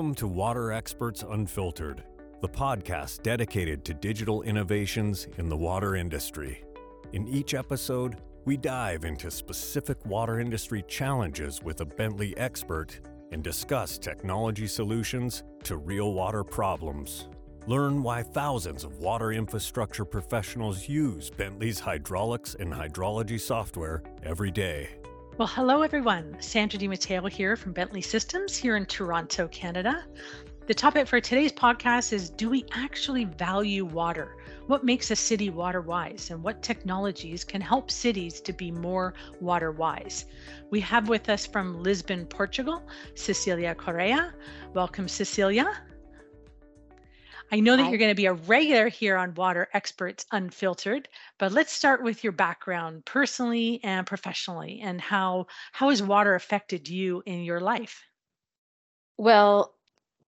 Welcome to Water Experts Unfiltered, the podcast dedicated to digital innovations in the water industry. In each episode, we dive into specific water industry challenges with a Bentley expert and discuss technology solutions to real water problems. Learn why thousands of water infrastructure professionals use Bentley's hydraulics and hydrology software every day. Well, hello everyone. Sandra Di Matteo here from Bentley Systems here in Toronto, Canada. The topic for today's podcast is Do we actually value water? What makes a city water wise and what technologies can help cities to be more water wise? We have with us from Lisbon, Portugal, Cecilia Correia. Welcome, Cecilia. I know that Hi. you're going to be a regular here on Water Experts Unfiltered, but let's start with your background personally and professionally and how how has water affected you in your life? Well,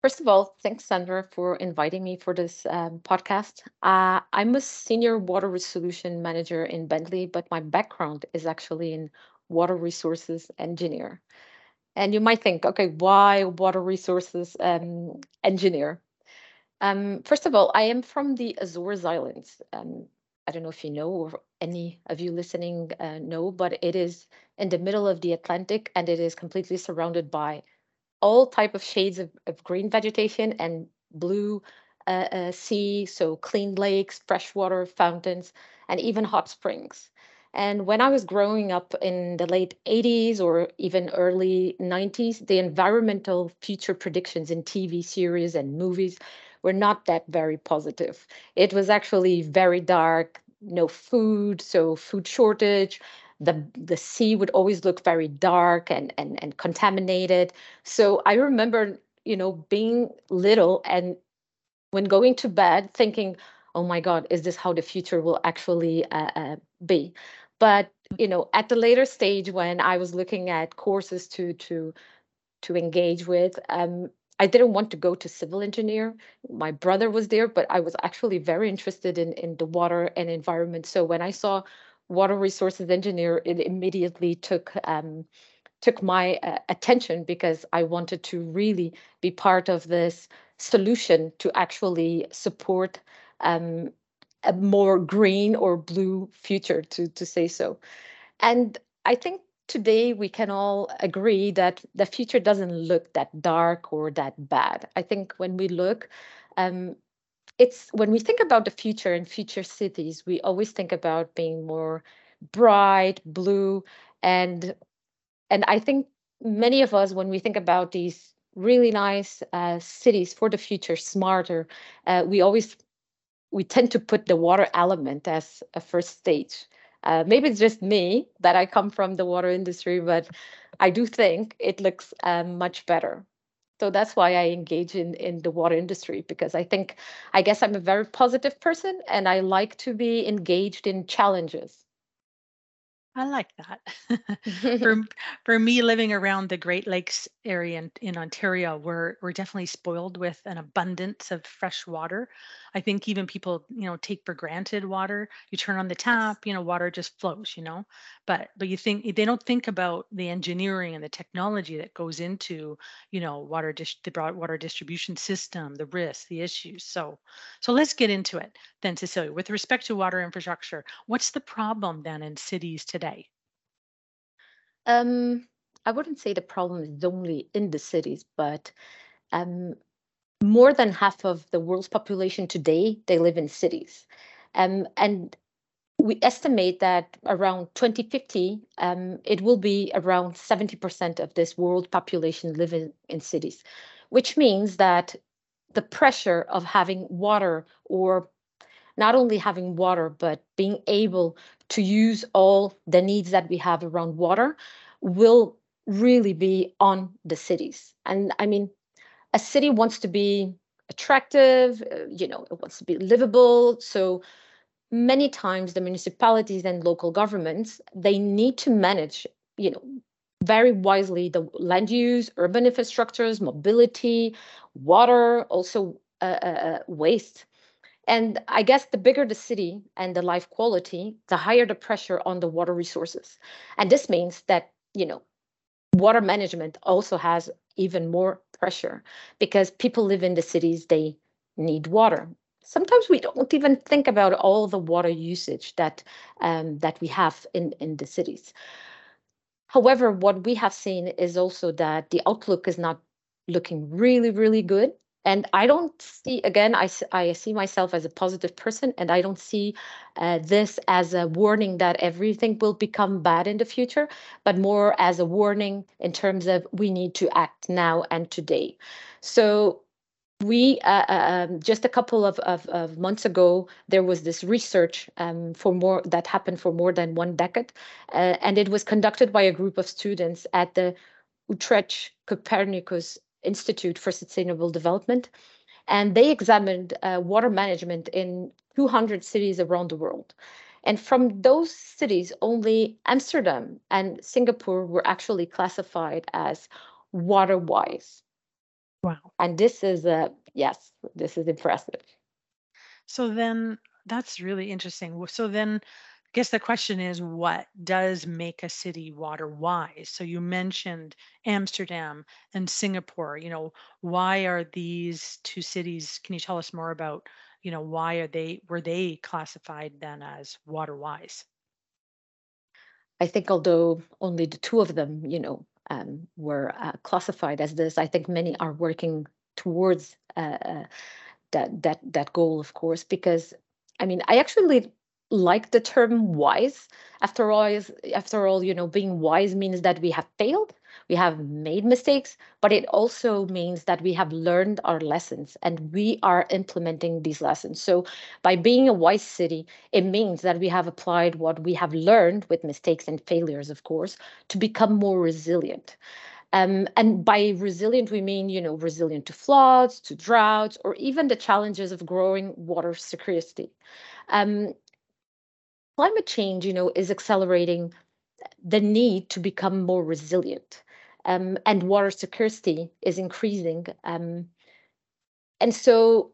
first of all, thanks Sandra for inviting me for this um, podcast. Uh, I'm a senior water resolution manager in Bentley, but my background is actually in water resources engineer. And you might think, okay, why water resources um, engineer? Um, first of all, I am from the Azores Islands. Um, I don't know if you know or any of you listening uh, know, but it is in the middle of the Atlantic and it is completely surrounded by all type of shades of, of green vegetation and blue uh, uh, sea, so clean lakes, freshwater fountains, and even hot springs. And when I was growing up in the late 80s or even early 90s, the environmental future predictions in TV series and movies were not that very positive. It was actually very dark, no food, so food shortage. The, the sea would always look very dark and, and, and contaminated. So I remember, you know, being little and when going to bed thinking, oh my God, is this how the future will actually uh, uh, be? But you know, at the later stage when I was looking at courses to to to engage with, um, I didn't want to go to civil engineer. My brother was there, but I was actually very interested in, in the water and environment. So when I saw water resources engineer, it immediately took um, took my uh, attention because I wanted to really be part of this solution to actually support um, a more green or blue future, to to say so. And I think today we can all agree that the future doesn't look that dark or that bad. I think when we look, um, it's when we think about the future and future cities, we always think about being more bright, blue, and and I think many of us, when we think about these really nice uh, cities for the future, smarter, uh, we always we tend to put the water element as a first stage. Uh, maybe it's just me that I come from the water industry, but I do think it looks um, much better. So that's why I engage in in the water industry because I think I guess I'm a very positive person and I like to be engaged in challenges. I like that. for for me, living around the Great Lakes area in, in Ontario, we're we're definitely spoiled with an abundance of fresh water. I think even people, you know, take for granted water. You turn on the tap, you know, water just flows, you know. But but you think they don't think about the engineering and the technology that goes into, you know, water the broad water distribution system, the risks, the issues. So so let's get into it then, Cecilia. With respect to water infrastructure, what's the problem then in cities today? Um, I wouldn't say the problem is only in the cities, but um, more than half of the world's population today they live in cities um, and we estimate that around 2050 um, it will be around 70% of this world population living in cities which means that the pressure of having water or not only having water but being able to use all the needs that we have around water will really be on the cities and i mean a city wants to be attractive, uh, you know, it wants to be livable. So many times the municipalities and local governments, they need to manage, you know, very wisely the land use, urban infrastructures, mobility, water, also uh, uh, uh waste. And I guess the bigger the city and the life quality, the higher the pressure on the water resources. And this means that, you know, water management also has even more pressure because people live in the cities, they need water. Sometimes we don't even think about all the water usage that um, that we have in, in the cities. However, what we have seen is also that the outlook is not looking really, really good. And I don't see, again, I, I see myself as a positive person, and I don't see uh, this as a warning that everything will become bad in the future, but more as a warning in terms of we need to act now and today. So we uh, uh, um, just a couple of, of, of, months ago there was this research um, for more that happened for more than one decade uh, and it was conducted by a group of students at the utrecht copernicus institute for sustainable development and they examined uh, water management in 200 cities around the world. And from those cities only amsterdam and singapore were actually classified as water wise Wow. And this is a yes, this is impressive. So then that's really interesting. So then I guess the question is what does make a city water wise? So you mentioned Amsterdam and Singapore, you know, why are these two cities can you tell us more about, you know, why are they were they classified then as water wise? I think although only the two of them, you know, um, were uh, classified as this. I think many are working towards uh, uh, that that that goal, of course, because I mean, I actually like the term wise. After all, is after all, you know, being wise means that we have failed, we have made mistakes, but it also means that we have learned our lessons and we are implementing these lessons. So by being a wise city, it means that we have applied what we have learned with mistakes and failures, of course, to become more resilient. Um, and by resilient, we mean, you know, resilient to floods, to droughts, or even the challenges of growing water security. Um, climate change, you know, is accelerating the need to become more resilient. Um, and water scarcity is increasing. Um, and so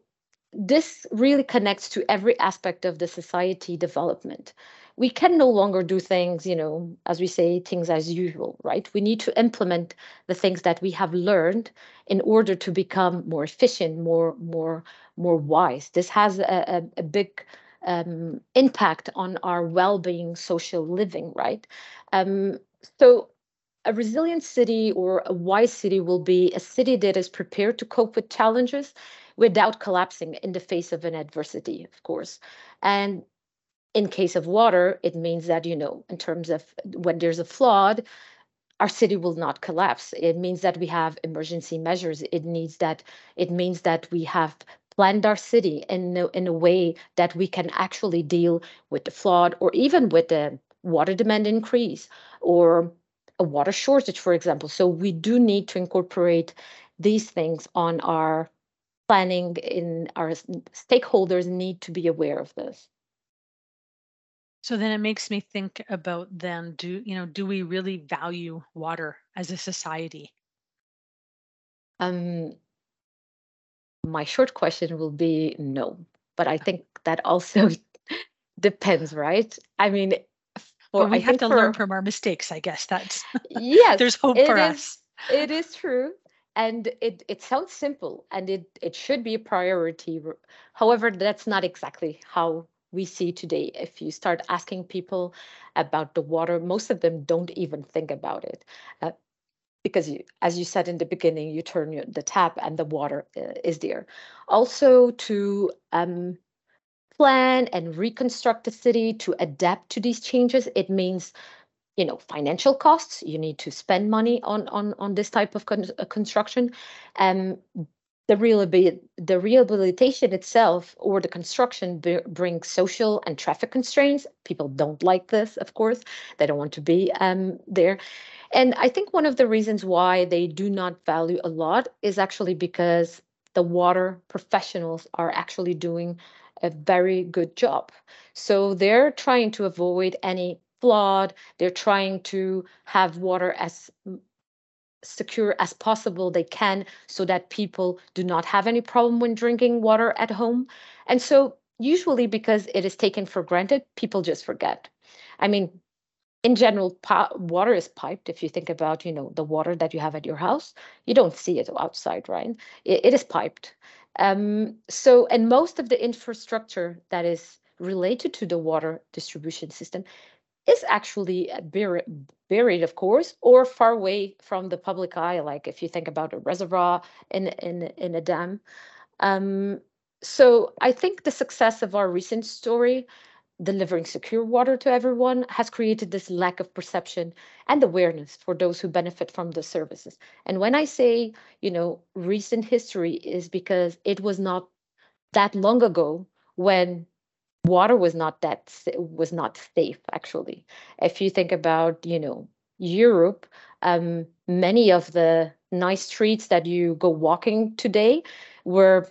this really connects to every aspect of the society development. We can no longer do things, you know, as we say, things as usual, right? We need to implement the things that we have learned in order to become more efficient, more, more, more wise. This has a, a, a big um, impact on our well-being social living right? Um, so a resilient city or a wise city will be a city that is prepared to cope with challenges without collapsing in the face of an adversity of course. And in case of water it means that you know in terms of when there's a flood our city will not collapse. It means that we have emergency measures. It needs that it means that we have planned our city in in a way that we can actually deal with the flood or even with the water demand increase or a water shortage, for example. So we do need to incorporate these things on our planning in our stakeholders need to be aware of this. So then it makes me think about then do you know do we really value water as a society? Um, my short question will be no, but I think that also depends, right? I mean, for but we I have to for, learn from our mistakes. I guess that's yes. there's hope for is, us. It is true, and it it sounds simple, and it it should be a priority. However, that's not exactly how we see today. If you start asking people about the water, most of them don't even think about it. Uh, because you, as you said in the beginning, you turn the tap and the water uh, is there. Also to um, plan and reconstruct the city to adapt to these changes, it means you know financial costs you need to spend money on on on this type of con- uh, construction um the the rehabilitation itself or the construction b- brings social and traffic constraints. People don't like this of course. They don't want to be um there. And I think one of the reasons why they do not value a lot is actually because the water professionals are actually doing a very good job. So they're trying to avoid any flood, they're trying to have water as secure as possible they can so that people do not have any problem when drinking water at home. And so usually because it is taken for granted, people just forget. I mean, in general, water is piped. If you think about, you know, the water that you have at your house, you don't see it outside, right? it, it is piped. Um, so, and most of the infrastructure that is related to the water distribution system is actually buried, of course, or far away from the public eye. Like if you think about a reservoir in in in a dam. Um, so I think the success of our recent story, delivering secure water to everyone, has created this lack of perception and awareness for those who benefit from the services. And when I say, you know, recent history is because it was not that long ago when water was not that was not safe actually. If you think about you know europe um, many of the nice streets that you go walking today were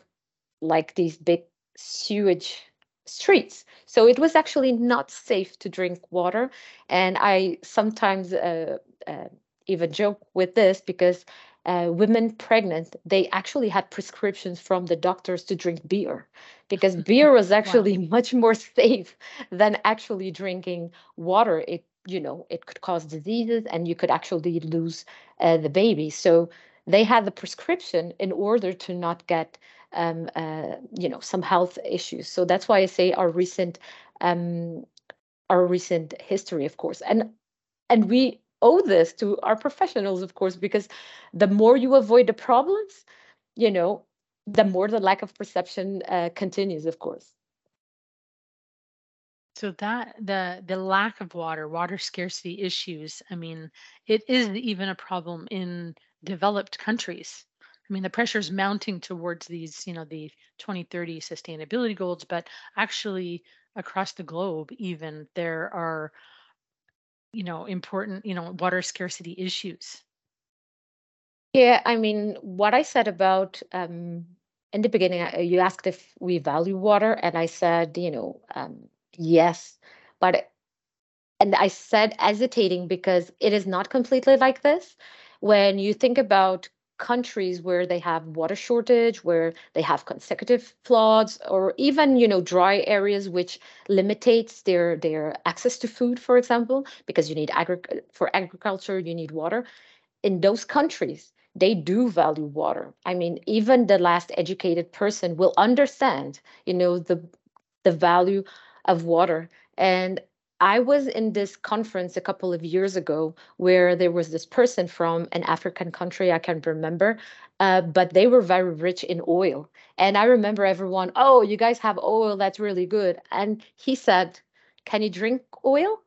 like these big sewage streets. So it was actually not safe to drink water. And i sometimes uh, uh, even joke with this because uh, women pregnant, they actually had prescriptions from the doctors to drink beer because beer was actually wow. much more safe than actually drinking water. It, you know, it could cause diseases and you could actually lose uh, the baby. So they had the prescription in order to not get, um, uh, you know, some health issues. So that's why I say our recent, um, our recent history, of course, and and we owe this to our professionals, of course, because the more you avoid the problems, you know, the more the lack of perception uh, continues, of course. So that the the lack of water, water scarcity issues, I mean, it is even a problem in developed countries. I mean, the pressure is mounting towards these, you know, the 2030 sustainability goals, but actually across the globe, even there are you know important you know water scarcity issues? Yeah i mean what i said about um in the beginning you asked if we value water and i said you know um yes but and i said hesitating because it is not completely like this. When you think about countries where they have water shortage, where they have consecutive floods, or even you know dry areas which limitates their their access to food, for example, because you need agri- for agriculture you need water. In those countries, they do value water. I mean, even the last educated person will understand, you know, the the value of water. And I was in this conference a couple of years ago where there was this person from an African country, I can't remember, uh, but they were very rich in oil. And I remember everyone, oh, you guys have oil, that's really good. And he said, Can you drink oil?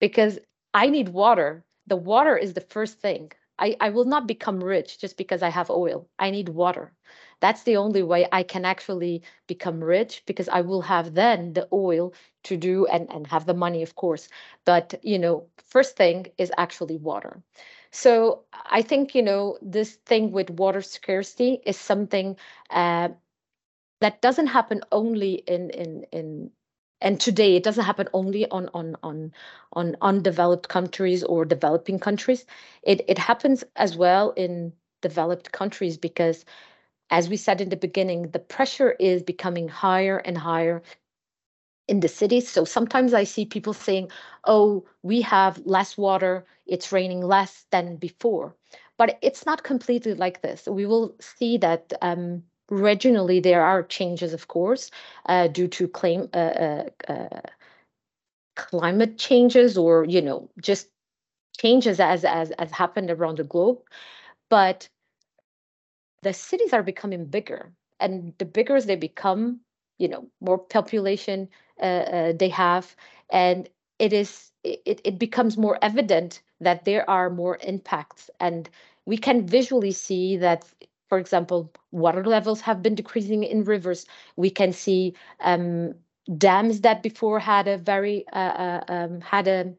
Because I need water. The water is the first thing. I, I will not become rich just because I have oil. I need water. That's the only way I can actually become rich because I will have then the oil to do and, and have the money, of course. But, you know, first thing is actually water. So I think, you know, this thing with water scarcity is something uh, that doesn't happen only in, in, in and today it doesn't happen only on on on on undeveloped countries or developing countries. It it happens as well in developed countries because as we said in the beginning the pressure is becoming higher and higher in the cities. So sometimes i see people saying oh we have less water it's raining less than before. But it's not completely like this. We will see that um, Regionally, there are changes, of course, uh, due to claim uh, uh, uh, climate changes or you know just changes as as as happened around the globe. But the cities are becoming bigger, and the bigger they become, you know, more population uh, they have, and it is it, it becomes more evident that there are more impacts and we can visually see that for example, water levels have been decreasing in rivers. We can see um, dams that before had a very uh, uh, um, had a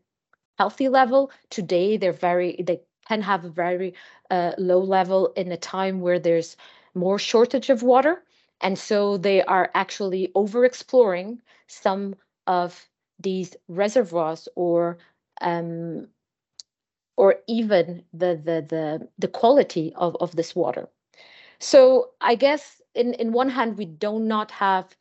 healthy level. Today, they're very they can have a very uh, low level in a time where there's more shortage of water, and so they are actually over exploring some of these reservoirs or um, or even the the the the quality of, of this water. So I guess in in one hand we do not have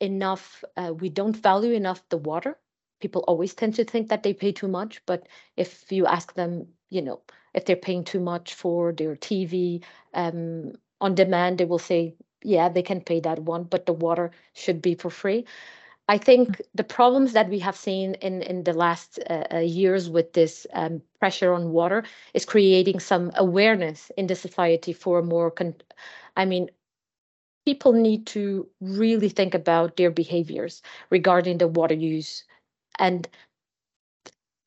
enough, uh, we don't value enough the water people always tend to think that they pay too much, but if you ask them, you know, if they're paying too much for their TV um, on demand, they will say, yeah, they can pay that one, but the water should be for free. I think the problems that we have seen in, in the last uh, uh, years with this um, pressure on water is creating some awareness in the society for more. Con- I mean, people need to really think about their behaviors regarding the water use and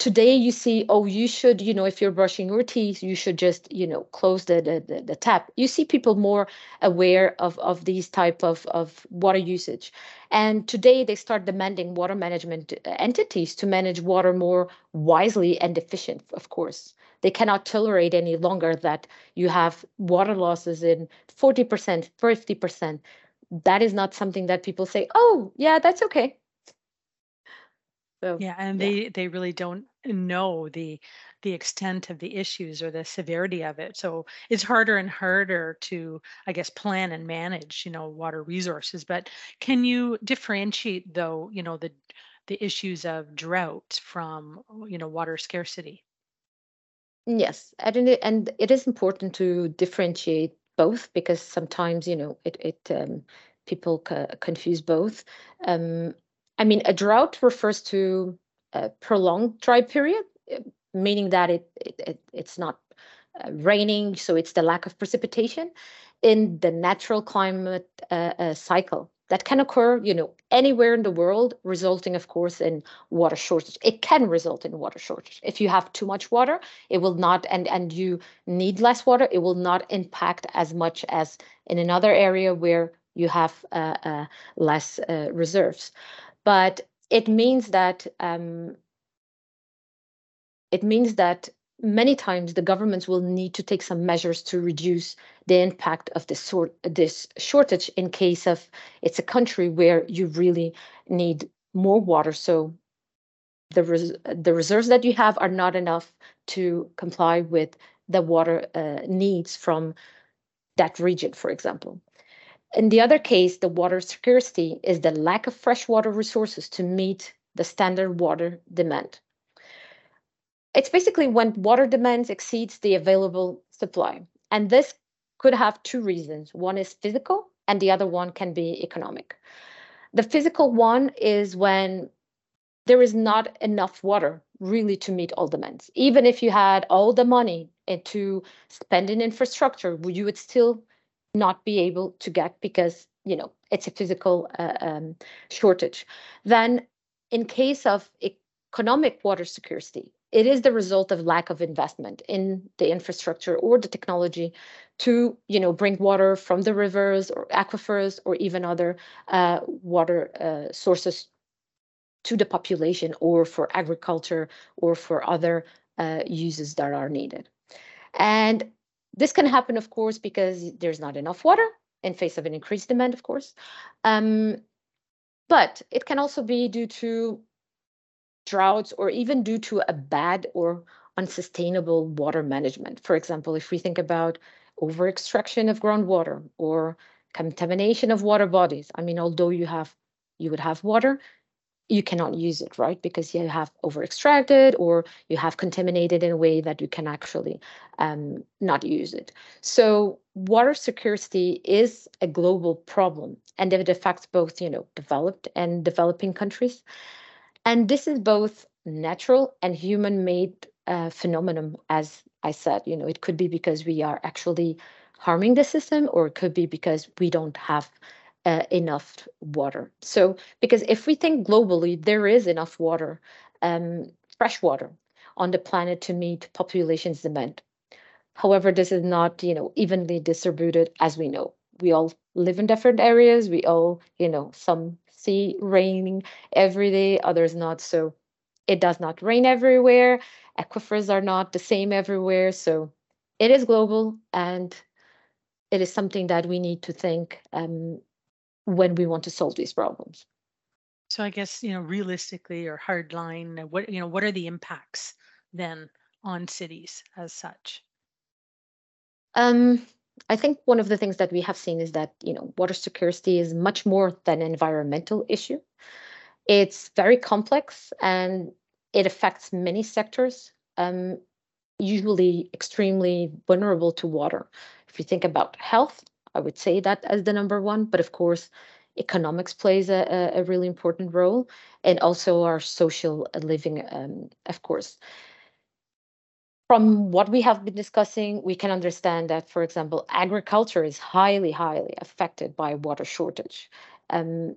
today you see oh you should you know if you're brushing your teeth you should just you know close the the, the tap. You see people more aware of of these type of of water usage. And today they start demanding water management entities to manage water more wisely and efficient of course. They cannot tolerate any longer that you have water losses in 40% 50% that is not something that people say oh yeah that's okay so yeah, and yeah. they they really don't know the the extent of the issues or the severity of it. So it's harder and harder to, I guess, plan and manage, you know, water resources. But can you differentiate though, you know, the the issues of drought from, you know, water scarcity? Yes, and and it is important to differentiate both because sometimes you know it it um, people confuse both. Um, I mean, a drought refers to a prolonged dry period, meaning that it, it, it it's not uh, raining, so it's the lack of precipitation in the natural climate uh, uh, cycle that can occur, you know, anywhere in the world, resulting, of course, in water shortage. It can result in water shortage. If you have too much water, it will not, and and you need less water, it will not impact as much as in another area where you have uh, uh, less uh, reserves but it means that um, it means that many times the governments will need to take some measures to reduce the impact of this sort this shortage in case of it's a country where you really need more water. So the res- the reserves that you have are not enough to comply with the water uh, needs from that region for example in the other case, the water scarcity is the lack of freshwater resources to meet the standard water demand. It's basically when water demand exceeds the available supply. And this could have two reasons. One is physical, and the other one can be economic. The physical one is when there is not enough water really to meet all demands. Even if you had all the money to spend in infrastructure, you would still not be able to get because you know it's a physical uh, um, shortage. Then in case of economic water security, it is the result of lack of investment in the infrastructure or the technology to you know bring water from the rivers or aquifers or even other uh, water uh, sources to the population or for agriculture or for other uh, uses that are needed. And this can happen, of course, because there's not enough water in face of an increased demand, of course. Um, but it can also be due to droughts or even due to a bad or unsustainable water management. For example, if we think about over extraction of groundwater or contamination of water bodies, I mean, although you have you would have water, you cannot use it, right? Because you have over extracted or you have contaminated in a way that you can actually um, not use it. So water security is a global problem and it affects both, you know, developed and developing countries. And this is both natural and human-made uh, phenomenon, as I said, you know, it could be because we are actually harming the system or it could be because we don't have uh, enough water. So, because if we think globally, there is enough water, um, fresh water on the planet to meet population's demand. However, this is not, you know, evenly distributed as we know. We all live in different areas. We all, you know, some see raining every day, others not. So it does not rain everywhere. Aquifers are not the same everywhere. So it is global and it is something that we need to think um, when we want to solve these problems. So I guess, you know, realistically or hardline, uh, what you know, what are the impacts then on cities as such? Um, I think one of the things that we have seen is that, you know, water security is much more than an environmental issue. It's very complex and it affects many sectors, um, usually extremely vulnerable to water. If you think about health, I would say that as the number one, but of course, economics plays a, a really important role, and also our social living, um, of course. From what we have been discussing, we can understand that, for example, agriculture is highly, highly affected by water shortage. Um,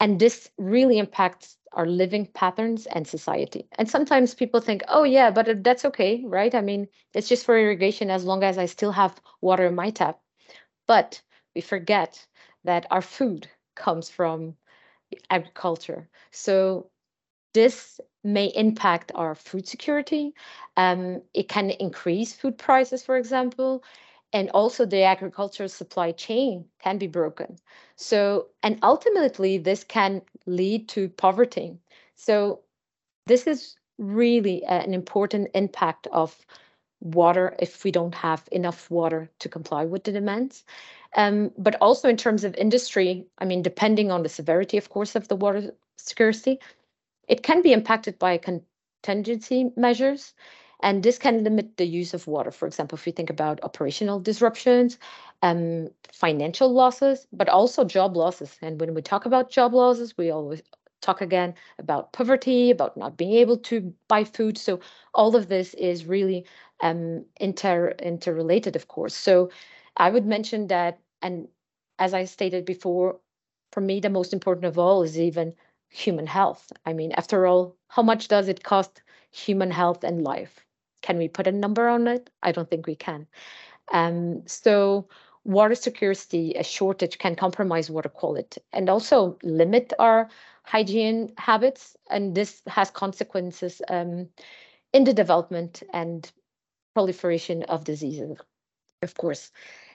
and this really impacts our living patterns and society. And sometimes people think, oh, yeah, but that's okay, right? I mean, it's just for irrigation as long as I still have water in my tap. But we forget that our food comes from agriculture. So this may impact our food security. Um, it can increase food prices, for example, and also the agricultural supply chain can be broken. So, and ultimately, this can lead to poverty. So, this is really an important impact of water if we don't have enough water to comply with the demands. Um, but also in terms of industry, I mean, depending on the severity, of course, of the water scarcity, it can be impacted by contingency measures. And this can limit the use of water. For example, if we think about operational disruptions, um, financial losses, but also job losses. And when we talk about job losses, we always talk again about poverty, about not being able to buy food. So all of this is really um, inter interrelated, of course. So I would mention that, and as I stated before, for me, the most important of all is even human health. I mean, after all, how much does it cost human health and life? Can we put a number on it? I don't think we can. Um, so water security, a shortage can compromise water quality and also limit our hygiene habits. And this has consequences um, in the development and proliferation of diseases, of course.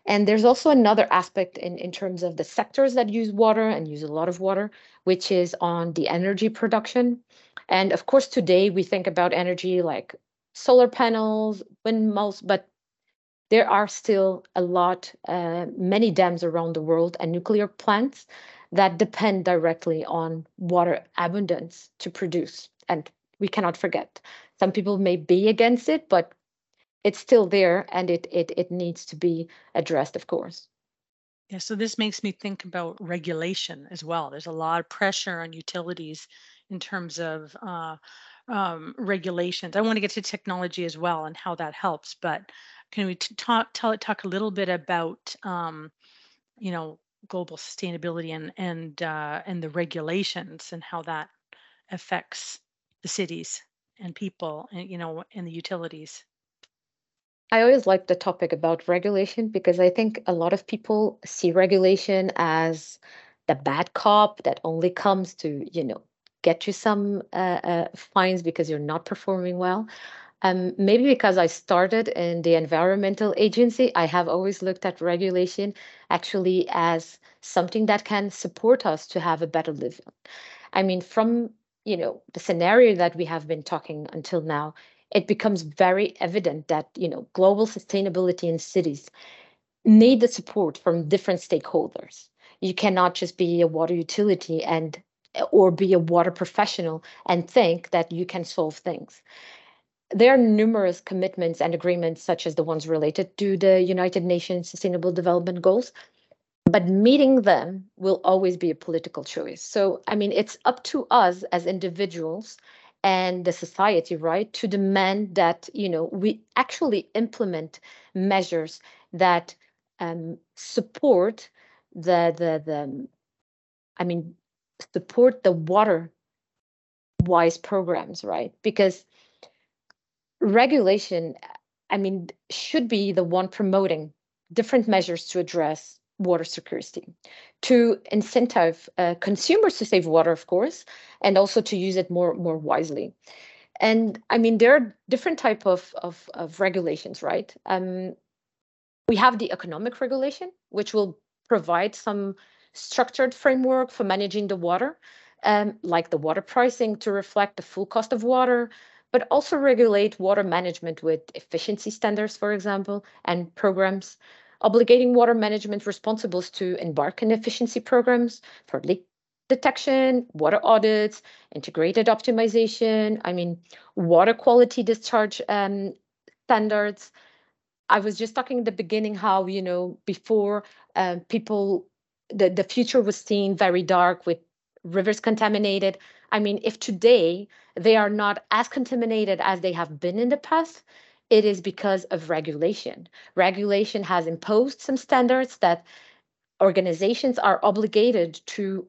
And there's also another aspect in, in terms of the sectors that use water and use a lot of water, which is on the energy production. And of course, today we think about energy like solar panels, windmills, but there are still a lot, uh, many dams around the world and nuclear plants that depend directly on water abundance to produce. And we cannot forget. Some people may be against it, but it's still there and it it it needs to be addressed of course. Yeah so this makes me think about regulation as well. There's a lot of pressure on utilities in terms of uh, um, regulations. I want to get to technology as well and how that helps but can we t- talk tell it talk a little bit about um, you know global sustainability and and uh, and the regulations and how that affects the cities and people and you know and the utilities I always like the topic about regulation because I think a lot of people see regulation as the bad cop that only comes to, you know, get you some uh, uh, fines because you're not performing well. Um, maybe because I started in the environmental agency, I have always looked at regulation actually as something that can support us to have a better living. I mean, from you know the scenario that we have been talking until now, it becomes very evident that you know global sustainability in cities need the support from different stakeholders. You cannot just be a water utility and or be a water professional and think that you can solve things. There are numerous commitments and agreements, such as the ones related to the United Nations Sustainable Development Goals, but meeting them will always be a political choice. So, I mean, it's up to us as individuals and the society right to demand that you know we actually implement measures that um, support the the the i mean support the water wise programs right? Because regulation i mean should be the one promoting different measures to address water security, to incentivize uh, consumers to save water, of course, and also to use it more more wisely. And I mean, there are different type of of, of regulations, right? Um, we have the economic regulation, which will provide some structured framework for managing the water, um, like the water pricing to reflect the full cost of water, but also regulate water management with efficiency standards, for example, and programs obligating water management responsibles to embark in efficiency programs. for leak detection, water audits, integrated optimization. I mean, water quality discharge um, standards. I was just talking at the beginning how you know before um, people the the future was seen very dark with rivers contaminated. I mean, if today they are not as contaminated as they have been in the past, it is because of regulation. Regulation has imposed some standards that organizations are obligated to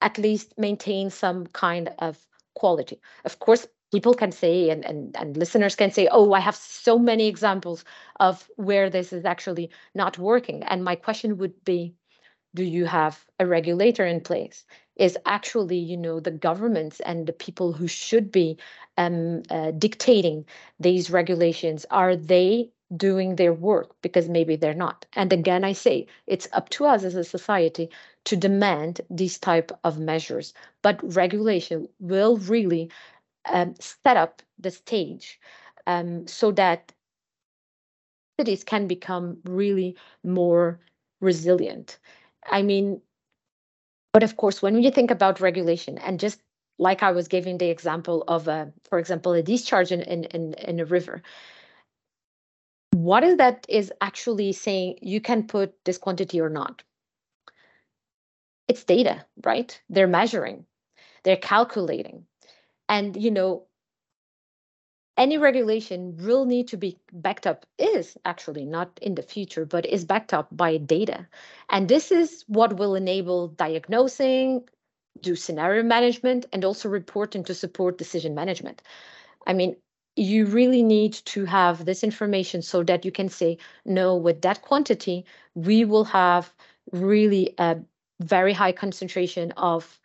at least maintain some kind of quality. Of course, people can say and, and, and listeners can say, oh, I have so many examples of where this is actually not working. And my question would be, do you have a regulator in place? Is actually, you know, the governments and the people who should be um, uh, dictating these regulations, are they doing their work? Because maybe they're not. And again i say it's up to us as a society to demand these type of measures. But regulation will really um, set up the stage um, so that cities can become really more resilient. I mean but of course when you think about regulation and just like i was giving the example of a, for example a discharge in, in, in, in a river what is that is actually saying you can put this quantity or not? It's data, right? They're measuring, they're calculating. And, you know, any regulation will need to be backed up, is actually not in the future, but is backed up by data. And this is what will enable diagnosing, do scenario management, and also reporting to support decision management. I mean, you really need to have this information so that you can say, no, with that quantity, we will have really a very high concentration of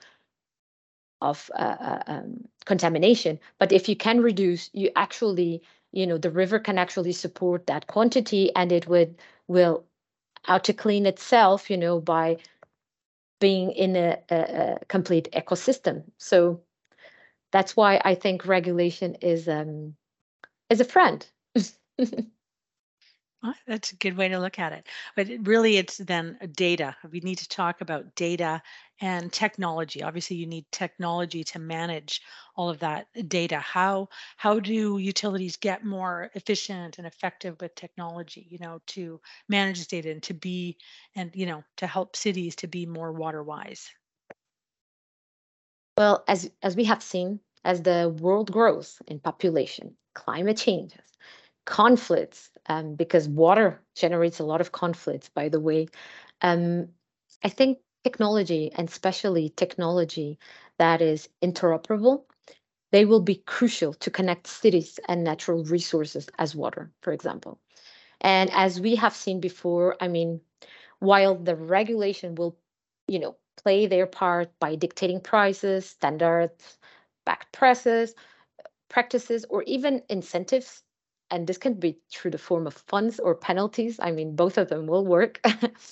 of uh, uh, um, contamination. But if you can reduce, you actually, you know, the river can actually support that quantity, and it would will out to clean itself, you know, by being in a, a, a complete ecosystem. So that's why I think regulation is um, is a friend. Oh, that's a good way to look at it. But it, really, it's then uh, data. We need to talk about data and technology. Obviously, you need technology to manage all of that uh, data. How how do utilities get more efficient and effective with technology? You know, to manage this data and to be and you know to help cities to be more water wise. Well, as as we have seen, as the world grows in population, climate changes, conflicts, um, because water generates a lot of conflicts, by the way. Um, I think technology, and especially technology that is interoperable, they will be crucial to connect cities and natural resources as water, for example. And as we have seen before, I mean, while the regulation will, you know, play their part by dictating prices, standards, backed presses, practices, or even incentives. And this can be through the form of funds or penalties. I mean, both of them will work.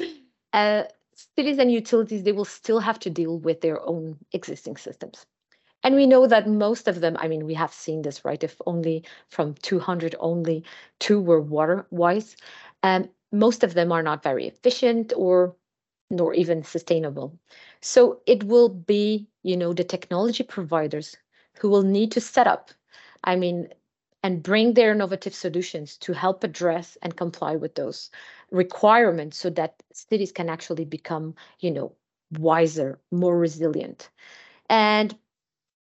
uh, cities and utilities, they will still have to deal with their own existing systems. And we know that most of them, I mean, we have seen this, right? If only from 200, only two were water wise. Um, most of them are not very efficient or nor even sustainable. So it will be, you know, the technology providers who will need to set up, I mean, and bring their innovative solutions to help address and comply with those requirements so that cities can actually become, you know, wiser, more resilient. And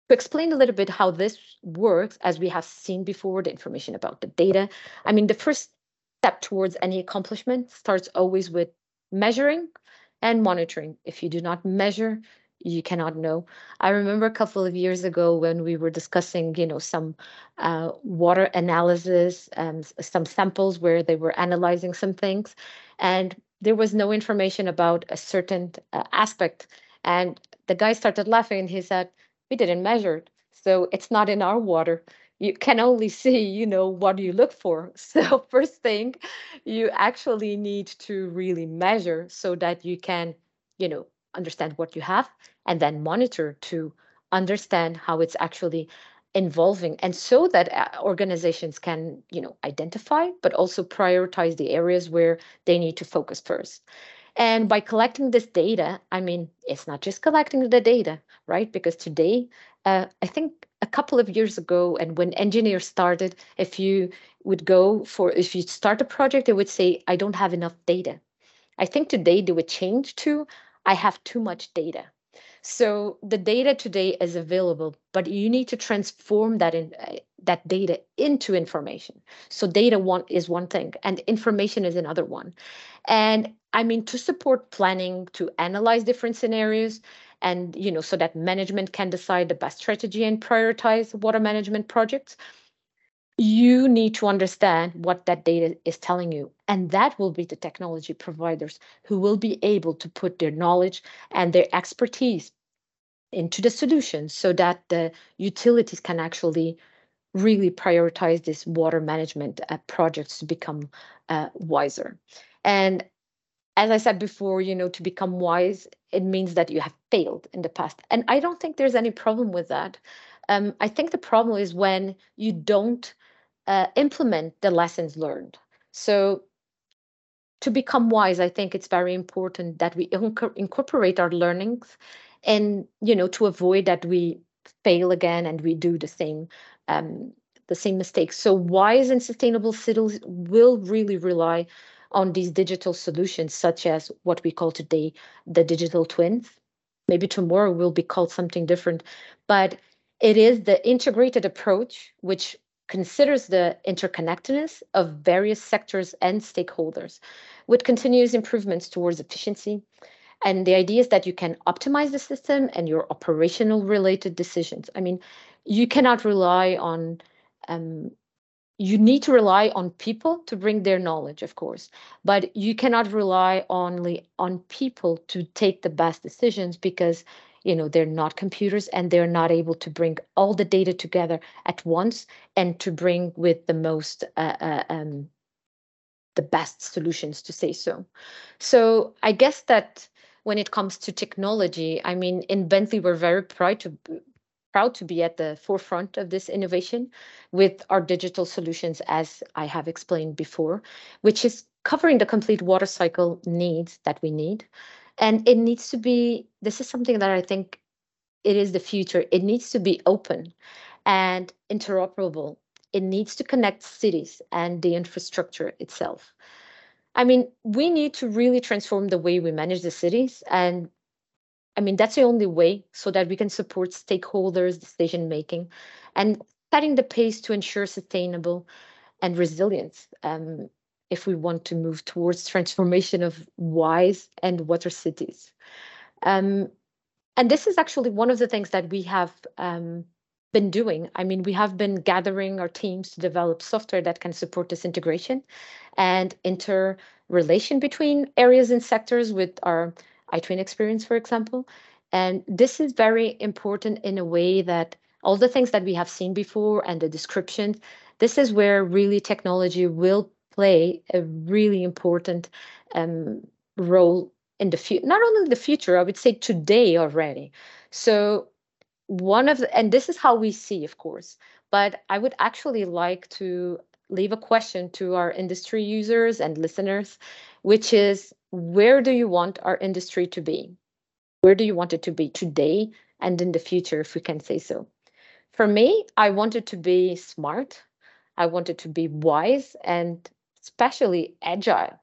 to explain a little bit how this works, as we have seen before, the information about the data. I mean, the first step towards any accomplishment starts always with measuring and monitoring. If you do not measure, you cannot know. I remember a couple of years ago when we were discussing, you know, some uh, water analysis and some samples where they were analyzing some things, and there was no information about a certain uh, aspect. And the guy started laughing and he said, "We didn't measure it, so it's not in our water." you can only see you know what you look for so first thing you actually need to really measure so that you can you know understand what you have and then monitor to understand how it's actually involving and so that uh, organizations can you know identify but also prioritize the areas where they need to focus first And by collecting this data, I mean, it's not just collecting the data, right? Because today, uh, I think a couple of years ago, and when engineers started, if you would go for, if you start a project, they would say, I don't have enough data. I think today they would change to, I have too much data. So the data today is available, but you need to transform that in uh, that data into information. So data one is one thing, and information is another one. And I mean to support planning, to analyze different scenarios, and you know so that management can decide the best strategy and prioritize water management projects you need to understand what that data is telling you. And that will be the technology providers who will be able to put their knowledge and their expertise into the solution so that the utilities can actually really prioritize this water management uh, projects to become uh, wiser. And as I said before, you know, to become wise, it means that you have failed in the past. And I don't think there's any problem with that. Um, I think the problem is when you don't uh, implement the lessons learned. So to become wise, I think it's very important that we inc- incorporate our learnings and, you know, to avoid that we fail again and we do the same um, the same mistakes. So wise and sustainable cities will really rely on these digital solutions, such as what we call today the digital twins. Maybe tomorrow will be called something different, but it is the integrated approach which considers the interconnectedness of various sectors and stakeholders with continuous improvements towards efficiency. And the idea is that you can optimize the system and your operational related decisions. I mean, you cannot rely on, um, you need to rely on people to bring their knowledge, of course, but you cannot rely only on people to take the best decisions because you know they're not computers and they're not able to bring all the data together at once and to bring with the most uh, uh, um, the best solutions to say so. So i guess that when it comes to technology i mean in bentley we're very proud to proud to be at the forefront of this innovation with our digital solutions as i have explained before which is covering the complete water cycle needs that we need. And it needs to be this is something that i think it is the future. It needs to be open and interoperable. It needs to connect cities and the infrastructure itself. I mean we need to really transform the way we manage the cities and i mean that's the only way so that we can support stakeholders decision making and setting the pace to ensure sustainable and resilience um, if we want to move towards transformation of wise and water cities. Um, and this is actually one of the things that we have um, been doing. I mean, we have been gathering our teams to develop software that can support this integration and interrelation between areas and sectors with our iTwin experience, for example. And this is very important in a way that all the things that we have seen before and the descriptions, this is where really technology will play a really important um, role in the future, not only the future, I would say today already. So one of the, and this is how we see, of course, but I would actually like to leave a question to our industry users and listeners, which is where do you want our industry to be? Where do you want it to be today and in the future, if we can say so? For me, I want it to be smart. I want it to be wise and especially agile.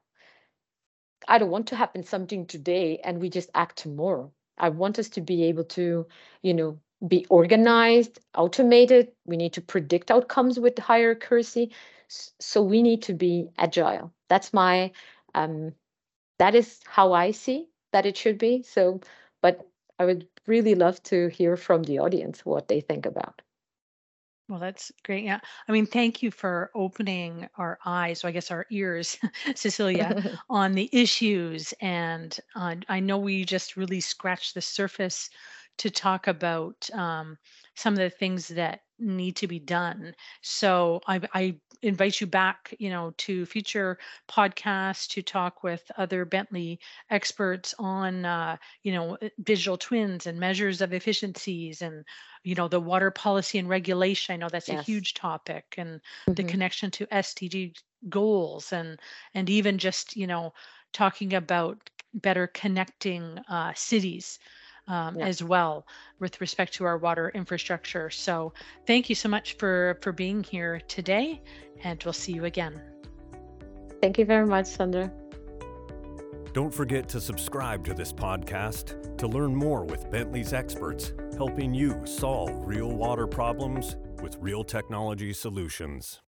I don't want to happen something today and we just act tomorrow. I want us to be able to, you know, be organized, automated. We need to predict outcomes with higher accuracy. So we need to be agile. That's my, um, that is how I see that it should be. So, but I would really love to hear from the audience what they think about. Well, that's great. Yeah. I mean, thank you for opening our eyes, so I guess our ears, Cecilia, on the issues. And uh, I know we just really scratched the surface to talk about um, some of the things that need to be done. So I, I invite you back, you know, to future podcasts to talk with other Bentley experts on, uh, you know, uh, digital twins and measures of efficiencies and, you know, the water policy and regulation. I know that's a huge topic and the hmm connection to SDG goals and and even just, you know, talking about better connecting uh, cities um, Yeah. as well with respect to our water infrastructure. So thank you so much for for being here today, and we'll see you again. Thank you very much, Sandra. Don't forget to subscribe to this podcast to learn more with Bentley's experts helping you solve real water problems with real technology solutions.